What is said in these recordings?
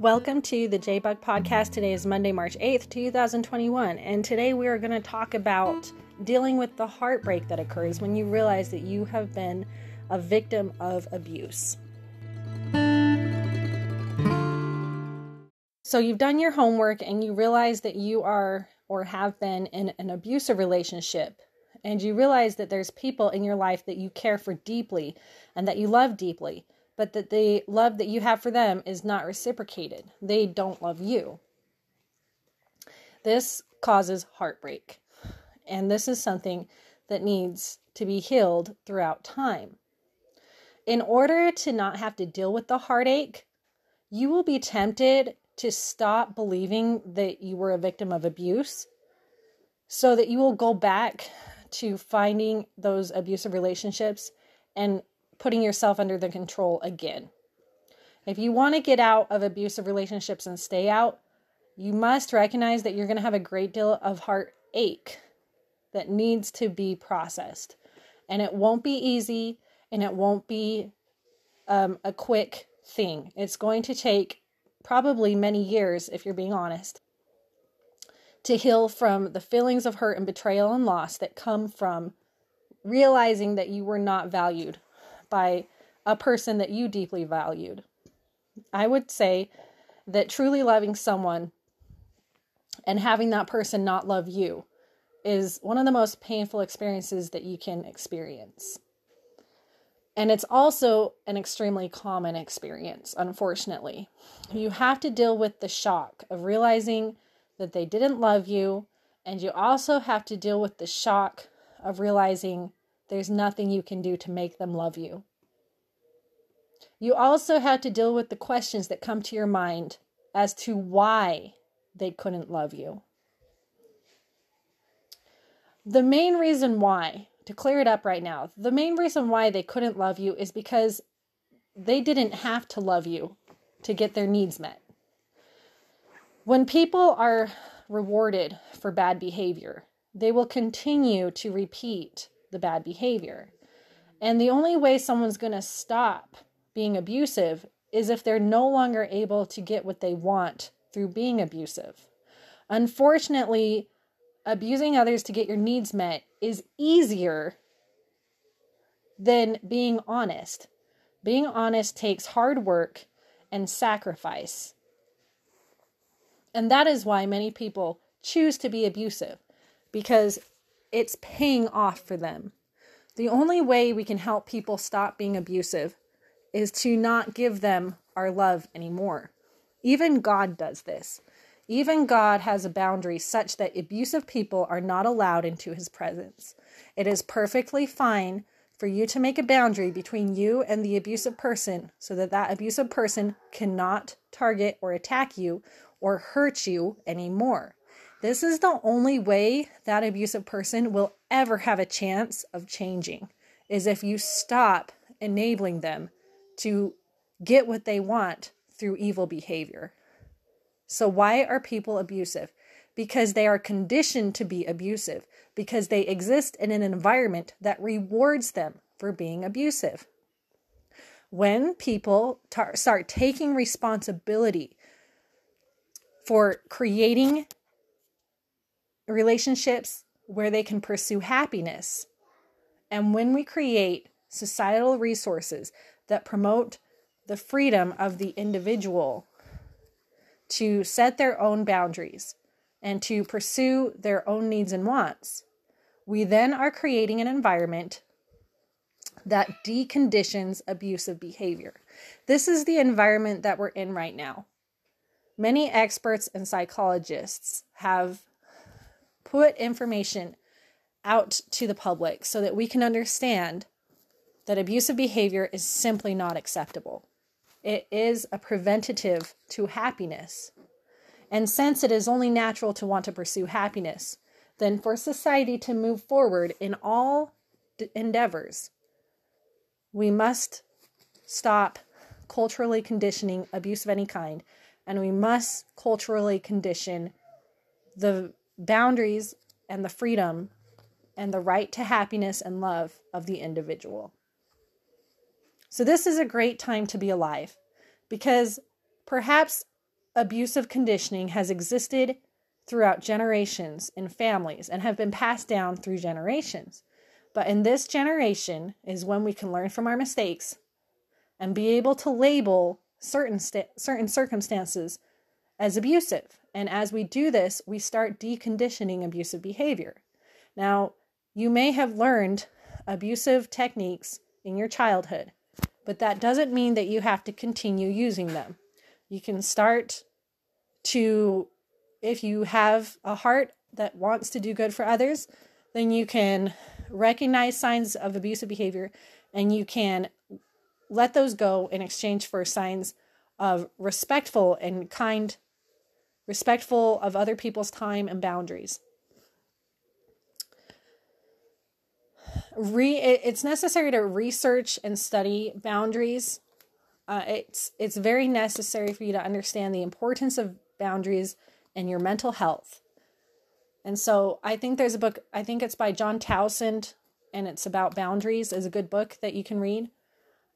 Welcome to the J Buck Podcast. Today is Monday, March 8th, 2021, and today we are going to talk about dealing with the heartbreak that occurs when you realize that you have been a victim of abuse. So, you've done your homework and you realize that you are or have been in an abusive relationship, and you realize that there's people in your life that you care for deeply and that you love deeply but that the love that you have for them is not reciprocated. They don't love you. This causes heartbreak. And this is something that needs to be healed throughout time. In order to not have to deal with the heartache, you will be tempted to stop believing that you were a victim of abuse so that you will go back to finding those abusive relationships and putting yourself under the control again. If you want to get out of abusive relationships and stay out, you must recognize that you're going to have a great deal of heartache that needs to be processed. And it won't be easy and it won't be um, a quick thing. It's going to take probably many years, if you're being honest, to heal from the feelings of hurt and betrayal and loss that come from realizing that you were not valued by a person that you deeply valued. I would say that truly loving someone and having that person not love you is one of the most painful experiences that you can experience. And it's also an extremely common experience, unfortunately. You have to deal with the shock of realizing that they didn't love you, and you also have to deal with the shock of realizing there's nothing you can do to make them love you. You also had to deal with the questions that come to your mind as to why they couldn't love you. The main reason why, to clear it up right now, the main reason why they couldn't love you is because they didn't have to love you to get their needs met. When people are rewarded for bad behavior, they will continue to repeat the bad behavior. And the only way someone's going to stop being abusive is if they're no longer able to get what they want through being abusive. Unfortunately, abusing others to get your needs met is easier than being honest. Being honest takes hard work and sacrifice. And that is why many people choose to be abusive because it's paying off for them. The only way we can help people stop being abusive is to not give them our love anymore. Even God does this. Even God has a boundary such that abusive people are not allowed into his presence. It is perfectly fine for you to make a boundary between you and the abusive person so that that abusive person cannot target or attack you or hurt you anymore. This is the only way that abusive person will ever have a chance of changing is if you stop enabling them to get what they want through evil behavior. So, why are people abusive? Because they are conditioned to be abusive, because they exist in an environment that rewards them for being abusive. When people tar- start taking responsibility for creating relationships where they can pursue happiness, and when we create societal resources that promote the freedom of the individual to set their own boundaries and to pursue their own needs and wants, we then are creating an environment that deconditions abusive behavior. This is the environment that we're in right now. Many experts and psychologists have put information out to the public so that we can understand that abusive behavior is simply not acceptable. It is a preventative to happiness. And since it is only natural to want to pursue happiness, then for society to move forward in all d- endeavors, we must stop culturally conditioning abuse of any kind, and we must culturally condition the boundaries and the freedom and the right to happiness and love of the individual. So, this is a great time to be alive because perhaps abusive conditioning has existed throughout generations in families and have been passed down through generations. But in this generation is when we can learn from our mistakes and be able to label certain st- certain circumstances as abusive. And as we do this, we start deconditioning abusive behavior. Now, you may have learned abusive techniques in your childhood, but that doesn't mean that you have to continue using them. You can start to, if you have a heart that wants to do good for others, then you can recognize signs of abusive behavior and you can let those go in exchange for signs of respectful and kind, respectful of other people's time and boundaries. Re, it's necessary to research and study boundaries. Uh, it's it's very necessary for you to understand the importance of boundaries and your mental health. And so I think there's a book, I think it's by John Townsend, and it's about boundaries, is a good book that you can read.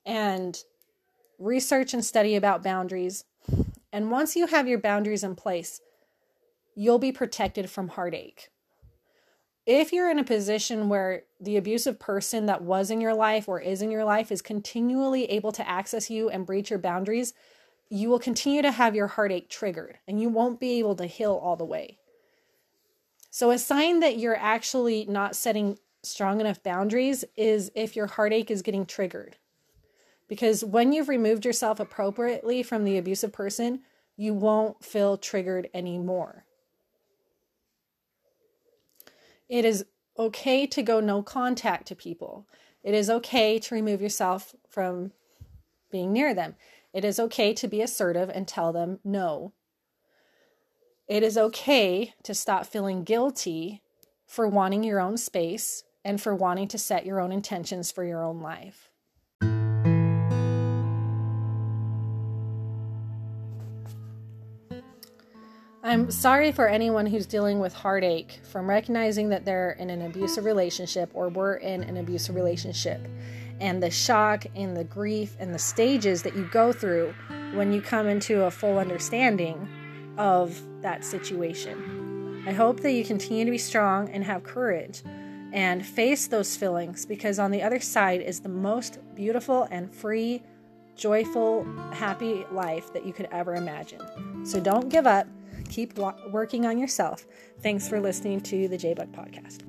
And research and study about boundaries. And once you have your boundaries in place, you'll be protected from heartache. If you're in a position where the abusive person that was in your life or is in your life is continually able to access you and breach your boundaries, you will continue to have your heartache triggered and you won't be able to heal all the way. So, a sign that you're actually not setting strong enough boundaries is if your heartache is getting triggered. Because when you've removed yourself appropriately from the abusive person, you won't feel triggered anymore. It is okay to go no contact to people. It is okay to remove yourself from being near them. It is okay to be assertive and tell them no. It is okay to stop feeling guilty for wanting your own space and for wanting to set your own intentions for your own life. I'm sorry for anyone who's dealing with heartache from recognizing that they're in an abusive relationship or were in an abusive relationship and the shock and the grief and the stages that you go through when you come into a full understanding of that situation. I hope that you continue to be strong and have courage and face those feelings because on the other side is the most beautiful and free, joyful, happy life that you could ever imagine. So don't give up. Keep working on yourself. Thanks for listening to the J Buck Podcast.